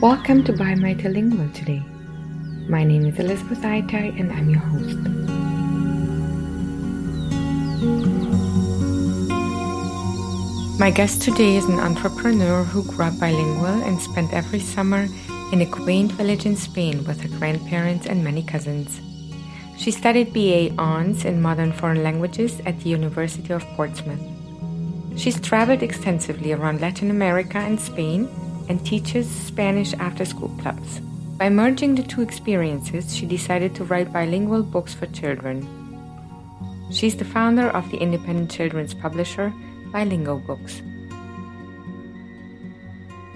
Welcome to Buy today. My name is Elisabeth Ajtay and I'm your host. My guest today is an entrepreneur who grew up bilingual and spent every summer in a quaint village in Spain with her grandparents and many cousins. She studied BA Hons in Modern Foreign Languages at the University of Portsmouth. She's traveled extensively around Latin America and Spain and teaches Spanish after school clubs. By merging the two experiences, she decided to write bilingual books for children. She's the founder of the independent children's publisher, Bilingo Books.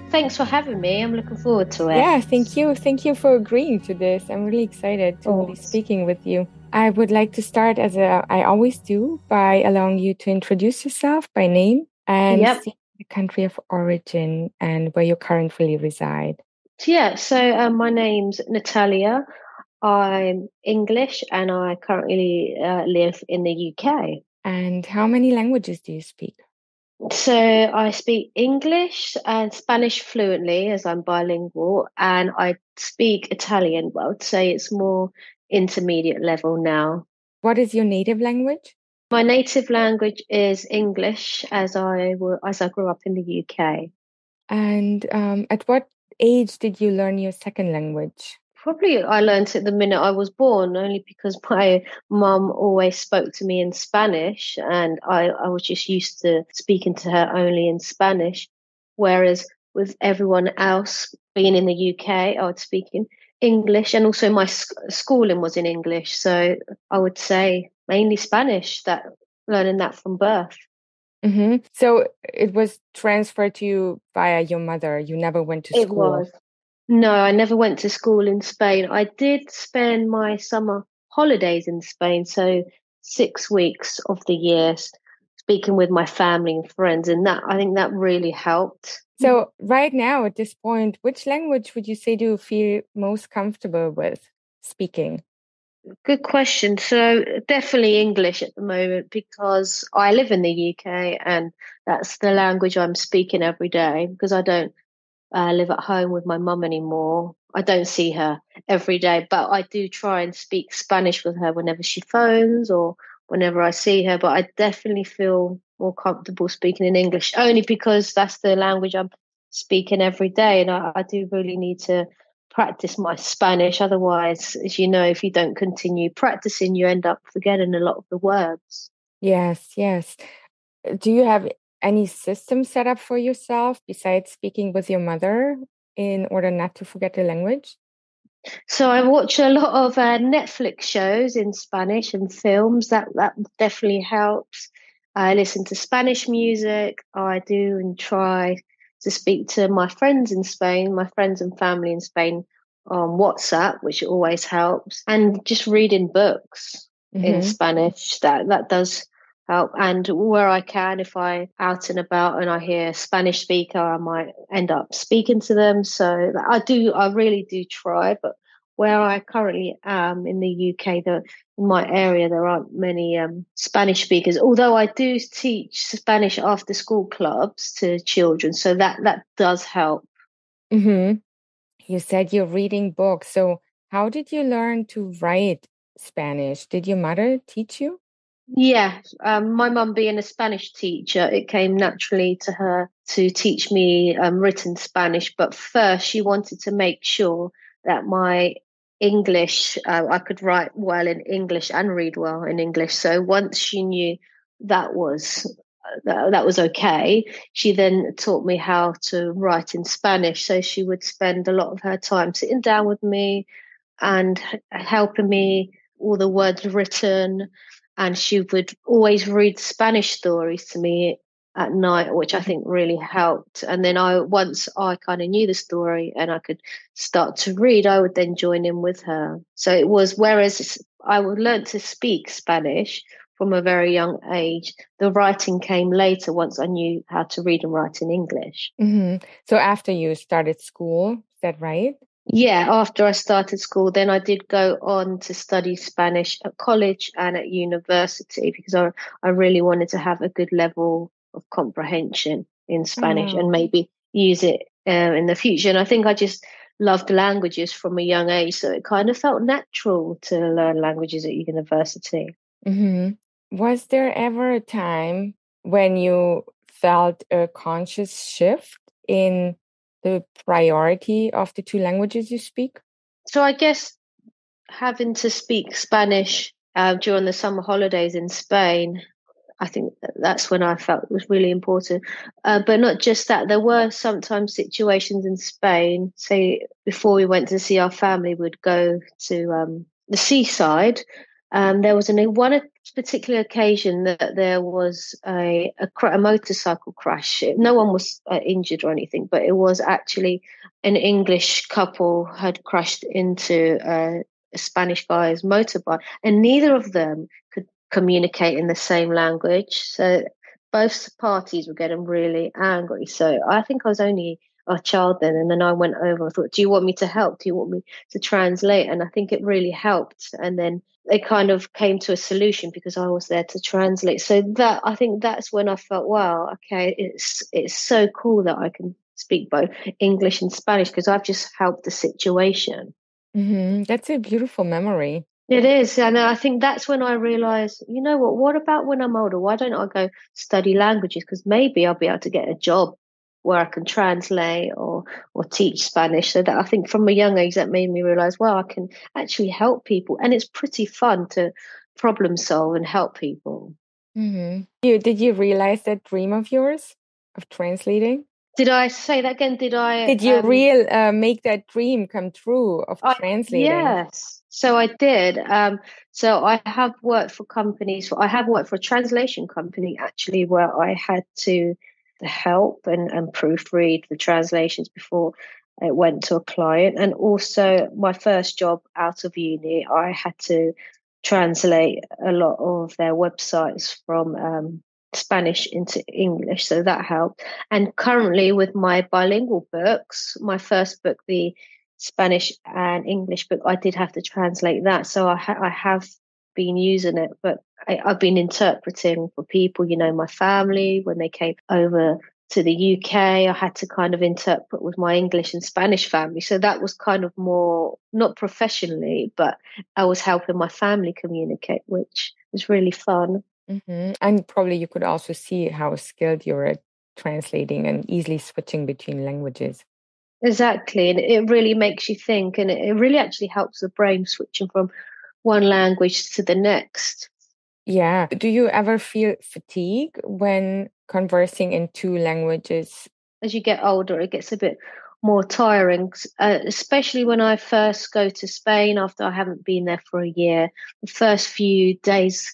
Thanks for having me. I'm looking forward to it. Yeah, thank you. Thank you for agreeing to this. I'm really excited to oh. be speaking with you. I would like to start as a, I always do by allowing you to introduce yourself by name and yep. Country of origin and where you currently reside. Yeah, so um, my name's Natalia. I'm English and I currently uh, live in the UK. And how many languages do you speak? So I speak English and Spanish fluently as I'm bilingual, and I speak Italian. Well, I'd say it's more intermediate level now. What is your native language? My native language is English, as I as I grew up in the UK. And um, at what age did you learn your second language? Probably I learned it the minute I was born, only because my mum always spoke to me in Spanish, and I, I was just used to speaking to her only in Spanish. Whereas with everyone else being in the UK, I would speak in English, and also my sc- schooling was in English. So I would say mainly Spanish. That learning that from birth. Mm-hmm. So it was transferred to you via your mother. You never went to it school. Was. No, I never went to school in Spain. I did spend my summer holidays in Spain, so six weeks of the year speaking with my family and friends, and that I think that really helped. So, right now at this point, which language would you say do you feel most comfortable with speaking? Good question. So, definitely English at the moment because I live in the UK and that's the language I'm speaking every day because I don't uh, live at home with my mum anymore. I don't see her every day, but I do try and speak Spanish with her whenever she phones or whenever I see her. But I definitely feel more comfortable speaking in English only because that's the language I'm speaking every day. And I, I do really need to practice my Spanish. Otherwise, as you know, if you don't continue practicing, you end up forgetting a lot of the words. Yes, yes. Do you have any system set up for yourself besides speaking with your mother in order not to forget the language? So I watch a lot of uh, Netflix shows in Spanish and films. That that definitely helps. I listen to Spanish music. I do and try to speak to my friends in Spain, my friends and family in Spain on WhatsApp, which always helps, and just reading books mm-hmm. in Spanish. That that does help. And where I can, if I out and about and I hear a Spanish speaker, I might end up speaking to them. So I do, I really do try. But where I currently am in the UK, the in my area, there aren't many um, Spanish speakers. Although I do teach Spanish after school clubs to children, so that that does help. Mm-hmm. You said you're reading books. So how did you learn to write Spanish? Did your mother teach you? Yeah, um, my mum being a Spanish teacher, it came naturally to her to teach me um, written Spanish. But first, she wanted to make sure that my English, uh, I could write well in English and read well in English. So once she knew that was uh, that, that was okay, she then taught me how to write in Spanish. So she would spend a lot of her time sitting down with me and helping me all the words written and she would always read Spanish stories to me at night, which I think really helped. And then I once I kind of knew the story and I could start to read, I would then join in with her. So it was whereas I would learn to speak Spanish from a very young age, the writing came later once I knew how to read and write in English. Mm-hmm. So after you started school, is that right? Yeah, after I started school, then I did go on to study Spanish at college and at university because I, I really wanted to have a good level of comprehension in Spanish oh. and maybe use it uh, in the future. And I think I just loved languages from a young age, so it kind of felt natural to learn languages at university. Mm-hmm. Was there ever a time when you felt a conscious shift in the priority of the two languages you speak? So I guess having to speak Spanish uh, during the summer holidays in Spain, I think that's when I felt it was really important. Uh, but not just that, there were sometimes situations in Spain, say before we went to see our family, we'd go to um, the seaside. Um, there was an, one particular occasion that there was a, a, a motorcycle crash. No one was uh, injured or anything, but it was actually an English couple had crashed into a Spanish guy's motorbike, and neither of them could communicate in the same language. So both parties were getting really angry. So I think I was only a child then, and then I went over. I thought, "Do you want me to help? Do you want me to translate?" And I think it really helped. And then they kind of came to a solution because I was there to translate. So that I think that's when I felt, wow, okay, it's it's so cool that I can speak both English and Spanish because I've just helped the situation. Mm-hmm. That's a beautiful memory. It is, and I think that's when I realized, you know what? What about when I'm older? Why don't I go study languages? Because maybe I'll be able to get a job where I can translate or or teach Spanish. So that I think from a young age that made me realize, well, I can actually help people, and it's pretty fun to problem solve and help people. Mm-hmm. You did you realize that dream of yours of translating? Did I say that again? Did I? Did you um, real uh, make that dream come true of I, translating? Yes. So I did. Um, so I have worked for companies. I have worked for a translation company actually, where I had to help and, and proofread the translations before it went to a client. And also, my first job out of uni, I had to translate a lot of their websites from um, Spanish into English. So that helped. And currently, with my bilingual books, my first book, the Spanish and English book, I did have to translate that. So I, ha- I have been using it, but I, I've been interpreting for people, you know, my family when they came over to the UK, I had to kind of interpret with my English and Spanish family. So that was kind of more, not professionally, but I was helping my family communicate, which was really fun. Mm-hmm. And probably you could also see how skilled you're at translating and easily switching between languages. Exactly. And it really makes you think, and it really actually helps the brain switching from one language to the next. Yeah. Do you ever feel fatigue when conversing in two languages? As you get older, it gets a bit more tiring, uh, especially when I first go to Spain after I haven't been there for a year. The first few days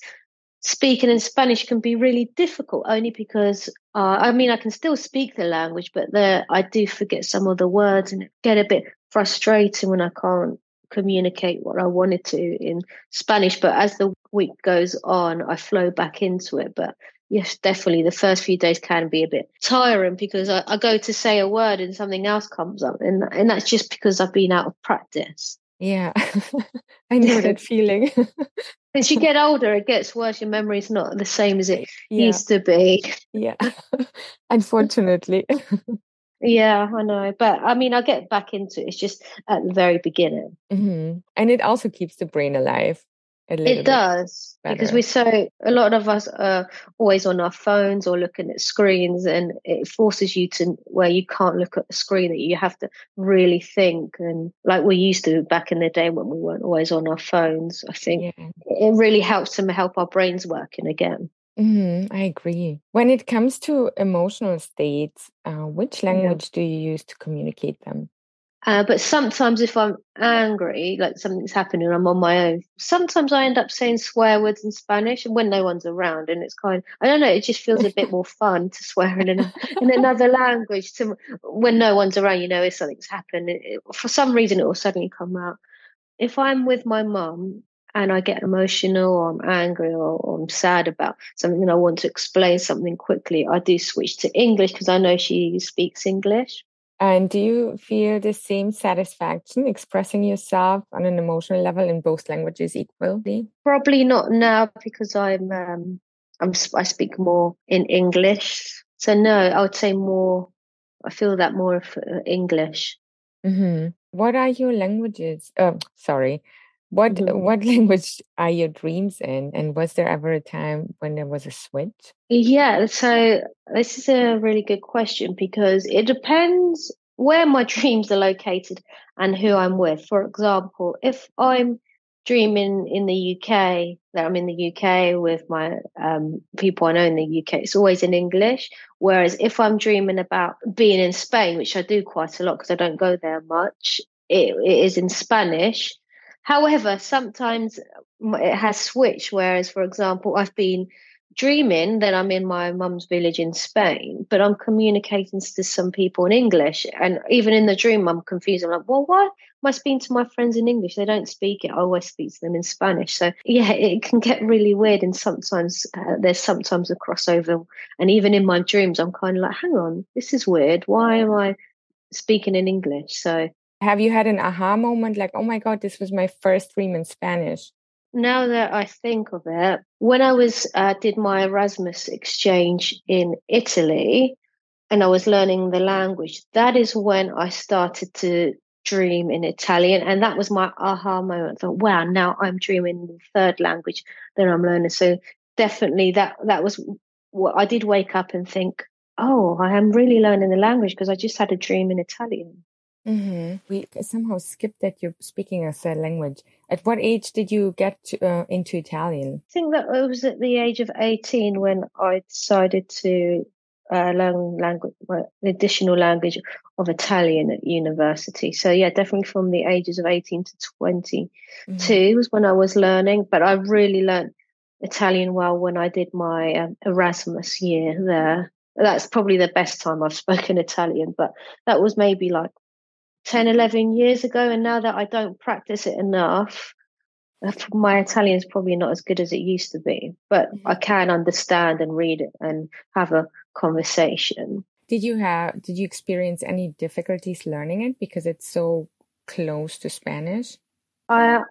speaking in Spanish can be really difficult only because uh, I mean I can still speak the language, but there I do forget some of the words and get a bit frustrating when I can't communicate what I wanted to in Spanish. But as the week goes on, I flow back into it. But yes, definitely the first few days can be a bit tiring because I, I go to say a word and something else comes up, and and that's just because I've been out of practice. Yeah, I know that feeling. As you get older, it gets worse. Your memory's not the same as it yeah. used to be. Yeah, unfortunately. Yeah, I know. But I mean, I'll get back into it. It's just at the very beginning. Mm-hmm. And it also keeps the brain alive. It does better. because we so a lot of us are always on our phones or looking at screens and it forces you to where you can't look at the screen that you have to really think and like we used to back in the day when we weren't always on our phones i think yeah. it really helps to help our brains working again Mm-hmm, I agree. When it comes to emotional states, uh, which language yeah. do you use to communicate them? Uh, but sometimes, if I'm angry, like something's happening, I'm on my own. Sometimes I end up saying swear words in Spanish, and when no one's around, and it's kind. I don't know. It just feels a bit more fun to swear in an, in another language. To when no one's around, you know, if something's happened, it, it, for some reason, it will suddenly come out. If I'm with my mum, and I get emotional or I'm angry or, or, I'm sad about something and I want to explain something quickly, I do switch to English because I know she speaks English. And do you feel the same satisfaction expressing yourself on an emotional level in both languages equally? Probably not now because I'm um, I'm I speak more in English. So no, I would say more I feel that more of uh, English. Mm-hmm. What are your languages? Oh, sorry. What mm-hmm. what language are your dreams in? And was there ever a time when there was a switch? Yeah, so this is a really good question because it depends where my dreams are located and who I'm with. For example, if I'm dreaming in the UK, that I'm in the UK with my um, people I know in the UK, it's always in English. Whereas if I'm dreaming about being in Spain, which I do quite a lot because I don't go there much, it, it is in Spanish. However, sometimes it has switched. Whereas, for example, I've been dreaming that I'm in my mum's village in Spain, but I'm communicating to some people in English. And even in the dream, I'm confused. I'm like, well, why am I speaking to my friends in English? They don't speak it. I always speak to them in Spanish. So, yeah, it can get really weird. And sometimes uh, there's sometimes a crossover. And even in my dreams, I'm kind of like, hang on, this is weird. Why am I speaking in English? So, have you had an aha moment like, oh my God, this was my first dream in Spanish? now that I think of it, when I was uh, did my Erasmus exchange in Italy, and I was learning the language, that is when I started to dream in Italian, and that was my aha moment. I thought, wow, now I'm dreaming the third language that I'm learning. So definitely, that that was what I did. Wake up and think, oh, I am really learning the language because I just had a dream in Italian. Mm-hmm. We somehow skipped that you're speaking a third language. At what age did you get to, uh, into Italian? I think that it was at the age of 18 when I decided to uh, learn language, well, the additional language of Italian at university. So yeah, definitely from the ages of 18 to 22 mm-hmm. was when I was learning, but I really learned Italian well when I did my um, Erasmus year there. That's probably the best time I've spoken Italian, but that was maybe like 10, 11 years ago. And now that I don't practice it enough, uh, my Italian is probably not as good as it used to be, but I mm-hmm. can understand and read it and have a conversation. Did you have, did you experience any difficulties learning it because it's so close to Spanish? I,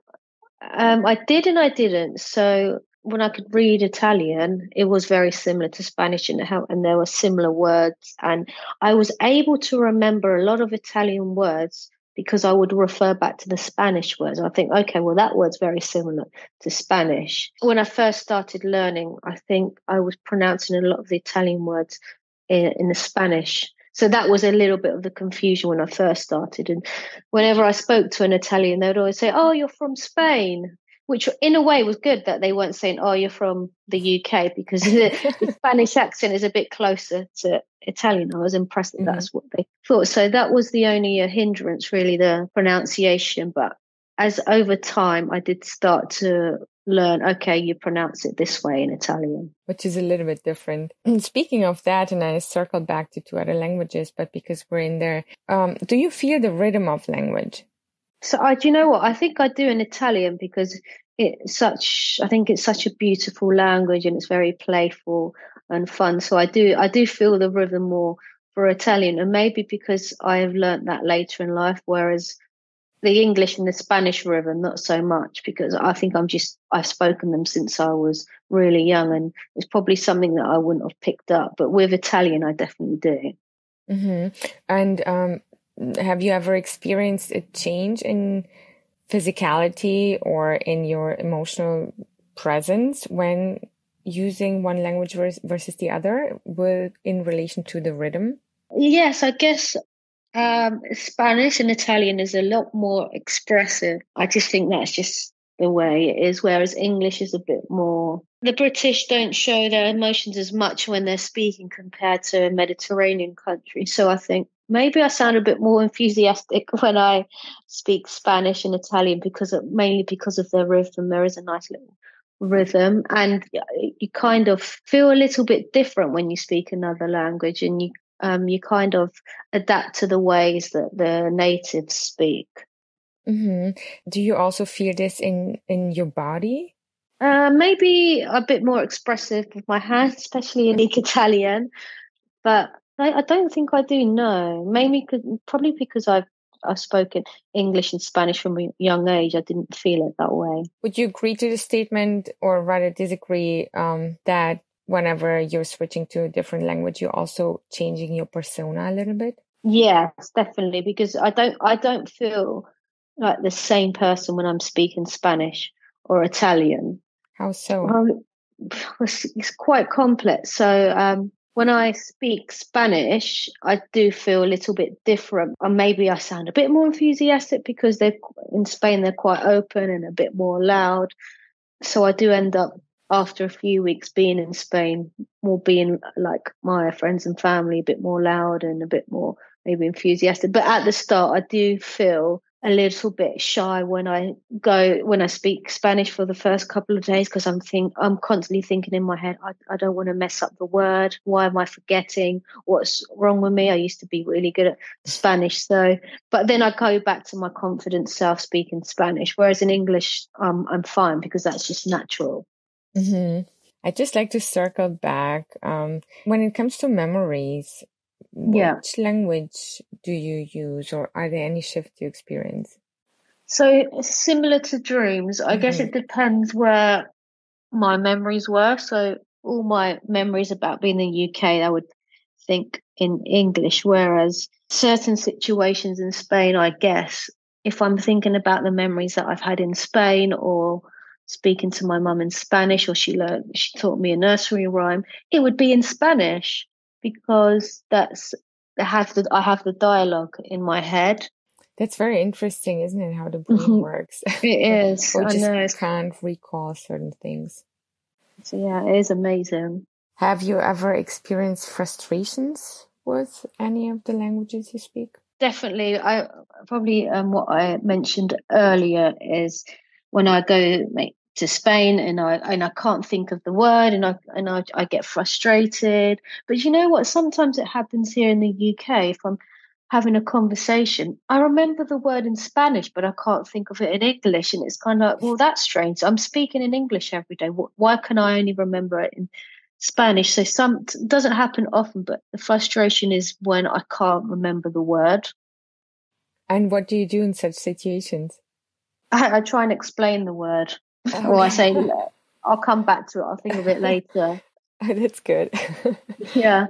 um, I did and I didn't. So when I could read Italian, it was very similar to Spanish and and there were similar words. And I was able to remember a lot of Italian words because I would refer back to the Spanish words. I think, okay, well, that word's very similar to Spanish. When I first started learning, I think I was pronouncing a lot of the Italian words in, in the Spanish. So that was a little bit of the confusion when I first started. And whenever I spoke to an Italian, they would always say, Oh, you're from Spain which in a way was good that they weren't saying, "Oh, you're from the UK," because the, the Spanish accent is a bit closer to Italian. I was impressed that mm-hmm. that's what they thought. So that was the only uh, hindrance, really, the pronunciation. But as over time, I did start to learn. Okay, you pronounce it this way in Italian, which is a little bit different. And speaking of that, and I circled back to two other languages, but because we're in there, um, do you feel the rhythm of language? So I, do you know what? I think I do in Italian because it's such. I think it's such a beautiful language and it's very playful and fun. So I do, I do feel the rhythm more for Italian, and maybe because I have learnt that later in life, whereas the English and the Spanish rhythm not so much because I think I'm just I've spoken them since I was really young, and it's probably something that I wouldn't have picked up. But with Italian, I definitely do. Mm-hmm. And um, have you ever experienced a change in physicality or in your emotional presence when using one language versus the other with in relation to the rhythm? Yes i guess um, spanish and italian is a lot more expressive. I just think that's just the way it is whereas english is a bit more the british don't show their emotions as much when they're speaking compared to a mediterranean country so i think maybe I sound a bit more enthusiastic when I speak Spanish and Italian because of, mainly because of the rhythm. There is a nice little rhythm, and you kind of feel a little bit different when you speak another language, and you um, you kind of adapt to the ways that the natives speak. Mm-hmm. Do you also feel this in in your body? Uh, maybe a bit more expressive with my hands, especially in Italian. But I, I don't think I do. No, maybe probably because I've I've spoken English and Spanish from a young age. I didn't feel it that way. Would you agree to the statement, or rather disagree, um, that whenever you're switching to a different language, you're also changing your persona a little bit? Yes, definitely. Because I don't, I don't feel like the same person when I'm speaking Spanish or Italian. How so? Um, it's, quite complex. So um, when I speak Spanish, I do feel a little bit different. And maybe I sound a bit more enthusiastic because they're in Spain. They're quite open and a bit more loud. So I do end up after a few weeks being in Spain, more being like my friends and family, a bit more loud and a bit more maybe enthusiastic. But at the start, I do feel a little bit shy when I go when I speak Spanish for the first couple of days because I'm think I'm constantly thinking in my head I, I don't want to mess up the word. Why am I forgetting? What's wrong with me? I used to be really good at Spanish so but then I go back to my confident self speaking Spanish whereas in English um, I'm fine because that's just natural. Mm-hmm. I just like to circle back um, when it comes to memories yeah. Which language do you use, or are there any shifts you experience? So similar to dreams, I mm-hmm. guess it depends where my memories were. So all my memories about being in the UK, I would think in English, whereas certain situations in Spain, I guess, if I'm thinking about the memories that I've had in Spain or speaking to my mum in Spanish or she learned she taught me a nursery rhyme, it would be in Spanish because that's I have the I have the dialogue in my head. That's very interesting, isn't it? How the brain mm-hmm. works. It is. or just I know. can't recall certain things. So yeah, it is amazing. Have you ever experienced frustrations with any of the languages you speak? Definitely. I probably um, what I mentioned earlier is when I go make to Spain and I and I can't think of the word and I and I, I get frustrated. But you know what? Sometimes it happens here in the UK if I'm having a conversation. I remember the word in Spanish, but I can't think of it in English. And it's kind of like, well, that's strange. I'm speaking in English every day. Why can I only remember it in Spanish? So some doesn't happen often, but the frustration is when I can't remember the word. And what do you do in such situations? I, I try and explain the word. Or I say, I'll come back to it. I'll think of it later. That's good. yeah.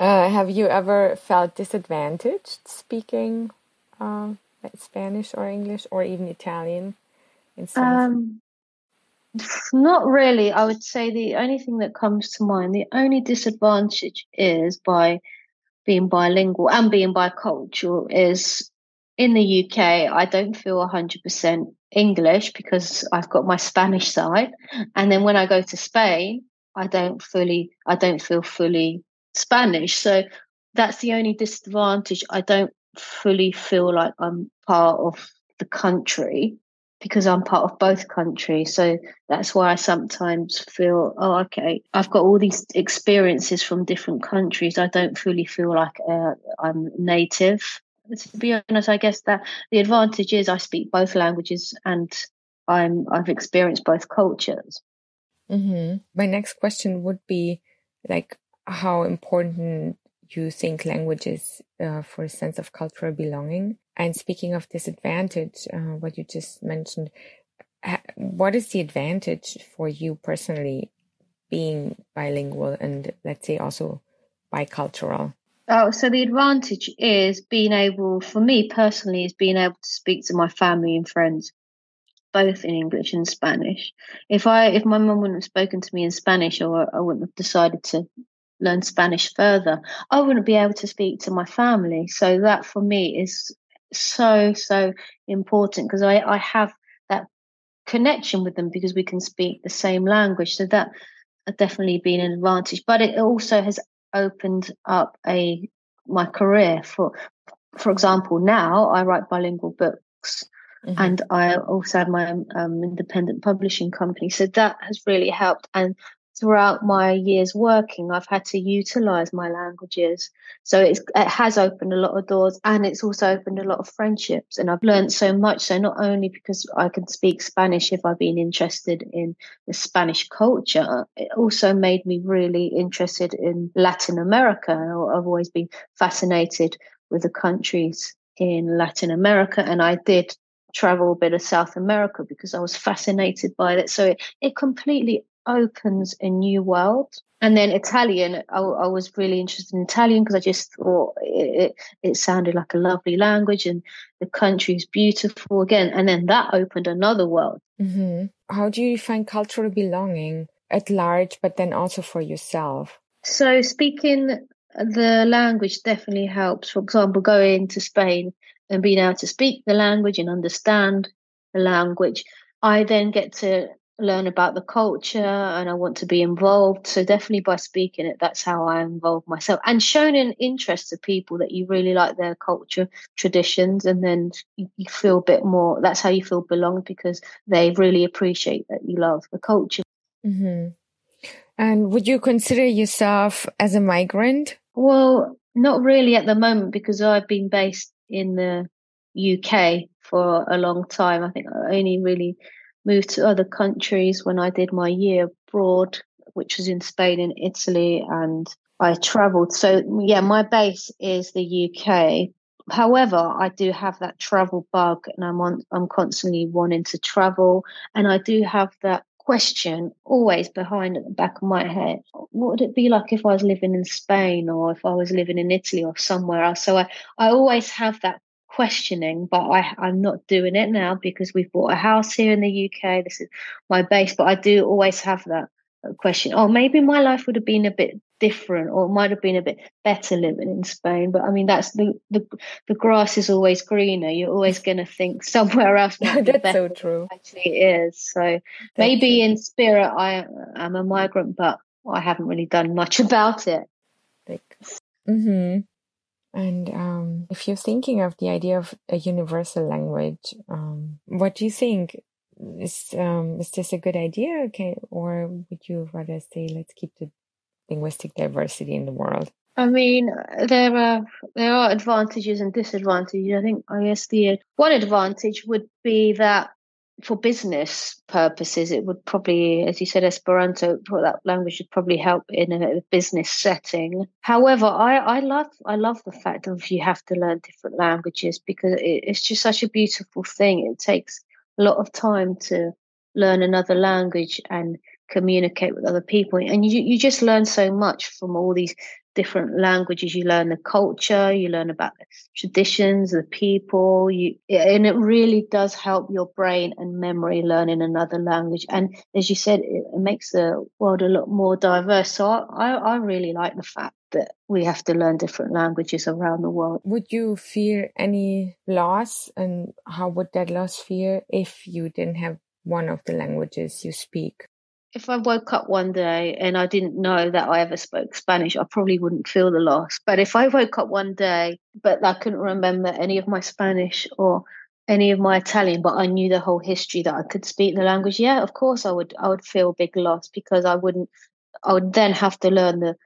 Uh, have you ever felt disadvantaged speaking uh, Spanish or English or even Italian? In um, not really. I would say the only thing that comes to mind, the only disadvantage is by being bilingual and being bicultural is in the UK, I don't feel 100% English because I've got my Spanish side. And then when I go to Spain, I don't fully, I don't feel fully Spanish. So that's the only disadvantage. I don't fully feel like I'm part of the country because I'm part of both countries. So that's why I sometimes feel, oh, okay, I've got all these experiences from different countries. I don't fully feel like uh, I'm native to be honest, I guess that the advantage is I speak both languages and I'm I've experienced both cultures. Mm-hmm. My next question would be like how important you think language is uh, for a sense of cultural belonging. And speaking of disadvantage, uh, what you just mentioned, what is the advantage for you personally being bilingual and let's say also bicultural? Oh, so the advantage is being able, for me personally, is being able to speak to my family and friends, both in English and Spanish. If I, if my mum wouldn't have spoken to me in Spanish, or I wouldn't have decided to learn Spanish further, I wouldn't be able to speak to my family. So that for me is so so important because I, I have that connection with them because we can speak the same language. So that uh, definitely been an advantage. But it also has opened up a my career for for example now i write bilingual books mm-hmm. and i also have my um, independent publishing company so that has really helped and throughout my years working, I've had to utilize my languages. So it has opened a lot of doors and it's also opened a lot of friendships. And I've learned so much. So not only because I can speak Spanish if I've been interested in the Spanish culture, it also made me really interested in Latin America. I've always been fascinated with the countries in Latin America. And I did travel a bit of South America because I was fascinated by it. So it, it completely opens a new world. And then Italian, I, I was really interested in Italian because I just thought it, it, it sounded like a lovely language and the country is beautiful again. And then that opened another world. Mm-hmm. How do you find cultural belonging at large, but then also for yourself? So speaking the language definitely helps. For example, going to Spain and being able to speak the language and understand the language. I then get to learn about the culture and I want to be involved. So definitely by speaking it, that's how I involve myself and showing an interest to people that you really like their culture, traditions, and then you, feel a bit more. That's how you feel belonged because they really appreciate that you love the culture. Mm-hmm. And would you consider yourself as a migrant? Well, not really at the moment because I've been based in the UK for a long time. I think I only really moved to other countries when I did my year abroad, which was in Spain and Italy, and I traveled. So, yeah, my base is the UK. However, I do have that travel bug, and I'm on. I'm constantly wanting to travel, and I do have that question always behind at the back of my head what would it be like if i was living in spain or if i was living in italy or somewhere else so i, I always have that questioning but I, i'm not doing it now because we've bought a house here in the uk this is my base but i do always have that question oh maybe my life would have been a bit different or it might have been a bit better living in Spain. But I mean, that's the the, the grass is always greener. You're always going to think somewhere else. that's so true. Actually, is so that's maybe true. in spirit I am a migrant, but I haven't really done much about it. hmm And um, if you're thinking of the idea of a universal language, um, what do you think? Is um, is this a good idea? Okay, or would you rather say let's keep the linguistic diversity in the world? I mean, there are there are advantages and disadvantages. I think I guess the one advantage would be that for business purposes, it would probably, as you said, Esperanto, that language would probably help in a business setting. However, I, I love I love the fact of you have to learn different languages because it, it's just such a beautiful thing. It takes a lot of time to learn another language and communicate with other people and you, you just learn so much from all these different languages. You learn the culture you learn about the traditions the people you and it really does help your brain and memory learning another language. And as you said it, makes the world a lot more diverse. So I, I really like the fact that we have to learn different languages around the world. Would you fear any loss? And how would that loss feel if you didn't have one of the languages you speak if I woke up one day and I didn't know that I ever spoke Spanish, I probably wouldn't feel the loss. But if I woke up one day, but I couldn't remember any of my Spanish or any of my Italian, but I knew the whole history that I could speak the language, yeah, of course I would. I would feel a big loss because I wouldn't. I would then have to learn the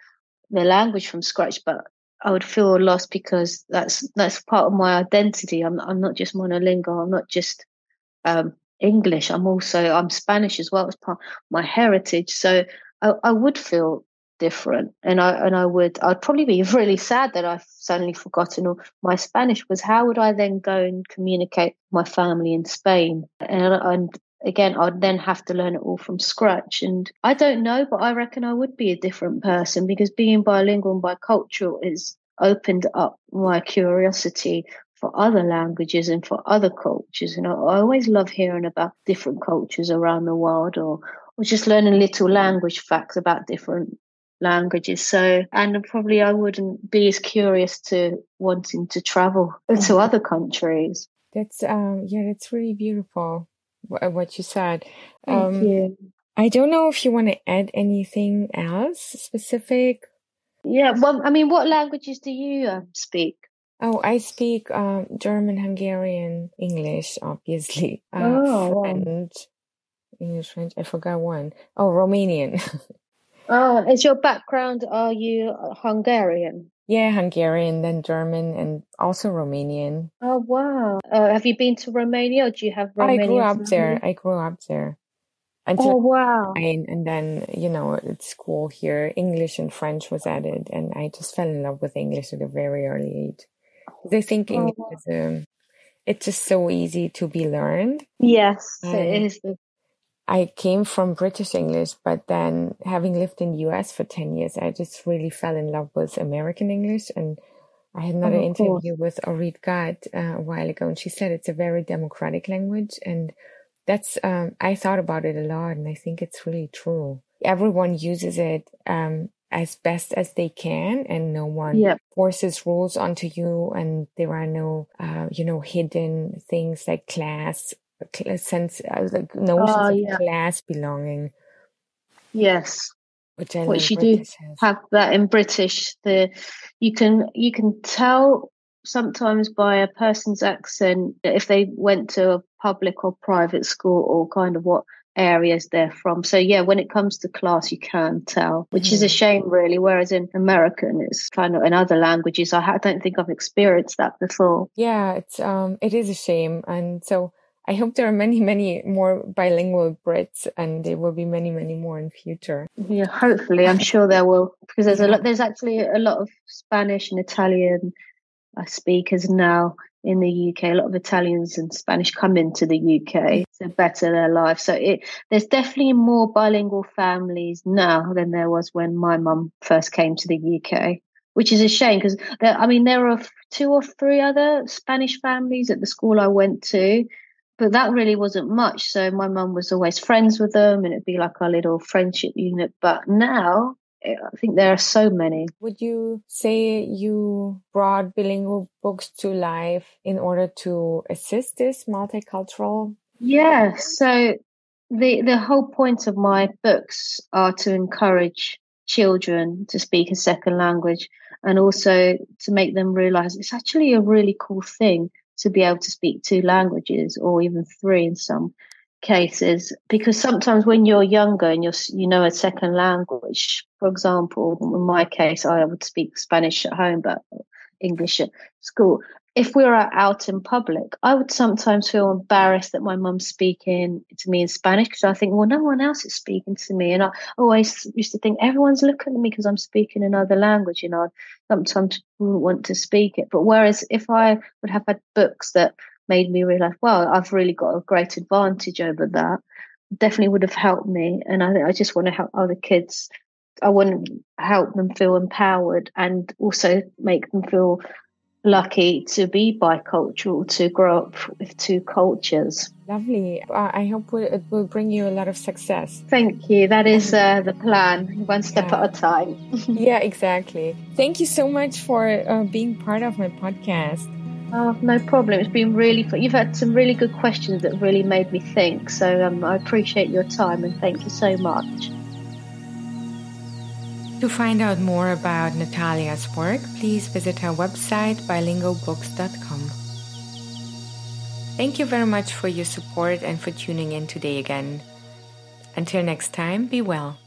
the language from scratch, but I would feel lost because that's that's part of my identity. I'm I'm not just monolingual. I'm not just um, English. I'm also I'm Spanish as well as part my heritage. So I, I would feel different, and I and I would I'd probably be really sad that I've suddenly forgotten all my Spanish. Was how would I then go and communicate my family in Spain? And and again, I'd then have to learn it all from scratch. And I don't know, but I reckon I would be a different person because being bilingual and bicultural is opened up my curiosity for other languages and for other cultures. You know, I always love hearing about different cultures around the world or, or just learning little language facts about different languages. So, and probably I wouldn't be as curious to wanting to travel to other countries. That's, um, yeah, that's really beautiful what you said. Thank um, you. I don't know if you want to add anything else specific. Yeah, well, I mean, what languages do you um, speak? Oh, I speak um, German, Hungarian, English, obviously. Uh, oh, French, wow. English, French. I forgot one. Oh, Romanian. oh, is your background? Are you Hungarian? Yeah, Hungarian, then German, and also Romanian. Oh wow! Uh, have you been to Romania? Or do you have Romanian? I grew up there. I grew up there. Until oh wow! And, and then you know at school here, English and French was added, and I just fell in love with English at a very early age. They think English oh. is um, it's just so easy to be learned. Yes, it is. I came from British English, but then having lived in the US for 10 years, I just really fell in love with American English. And I had another oh, interview with Orit Gad uh, a while ago, and she said it's a very democratic language. And that's, um, I thought about it a lot, and I think it's really true. Everyone uses it um, as best as they can, and no one yep. forces rules onto you, and there are no, uh, you know, hidden things like class sense uh, like notions oh, yeah. of class belonging. Yes, which, I which you British do has. have that in British. The you can you can tell sometimes by a person's accent if they went to a public or private school or kind of what areas they're from. So yeah, when it comes to class, you can tell, which mm. is a mm. shame, really. Whereas in American, it's kind of in other languages. I don't think I've experienced that before. Yeah, it's um, it is a shame, and so I hope there are many, many more bilingual Brits, and there will be many, many more in future. Yeah, hopefully, I'm sure there will, because there's a lot. There's actually a lot of Spanish and Italian uh, speakers now in the UK. A lot of Italians and Spanish come into the UK to better their life. So it, there's definitely more bilingual families now than there was when my mum first came to the UK which is a shame because I mean there are two or three other Spanish families at the school I went to, but that really wasn't much. So my mum was always friends with them, and it'd be like our little friendship unit. But now, I think there are so many. Would you say you brought bilingual books to life in order to assist this multicultural? Yeah. So the the whole point of my books are to encourage children to speak a second language and also to make them realize it's actually a really cool thing to be able to speak two languages or even three in some cases because sometimes when you're younger and you're you know a second language for example in my case i would speak spanish at home but english at school if we were out in public, I would sometimes feel embarrassed that my mum's speaking to me in Spanish because I think, well, no one else is speaking to me. And I always used to think everyone's looking at me because I'm speaking another language. You know, I sometimes wouldn't want to speak it. But whereas if I would have had books that made me realize, well, I've really got a great advantage over that, definitely would have helped me. And I, I just want to help other kids. I want to help them feel empowered and also make them feel lucky to be bicultural, to grow up with two cultures. Lovely. I hope it will bring you a lot of success. Thank you. That is uh, the plan, one step yeah. at a time. yeah, exactly. Thank you so much for uh, being part of my podcast. Oh, no problem. It's been really fun. You've had some really good questions that really made me think. So um, I appreciate your time and thank you so much. To find out more about Natalia's work, please visit her website bilingualbooks.com. Thank you very much for your support and for tuning in today again. Until next time, be well.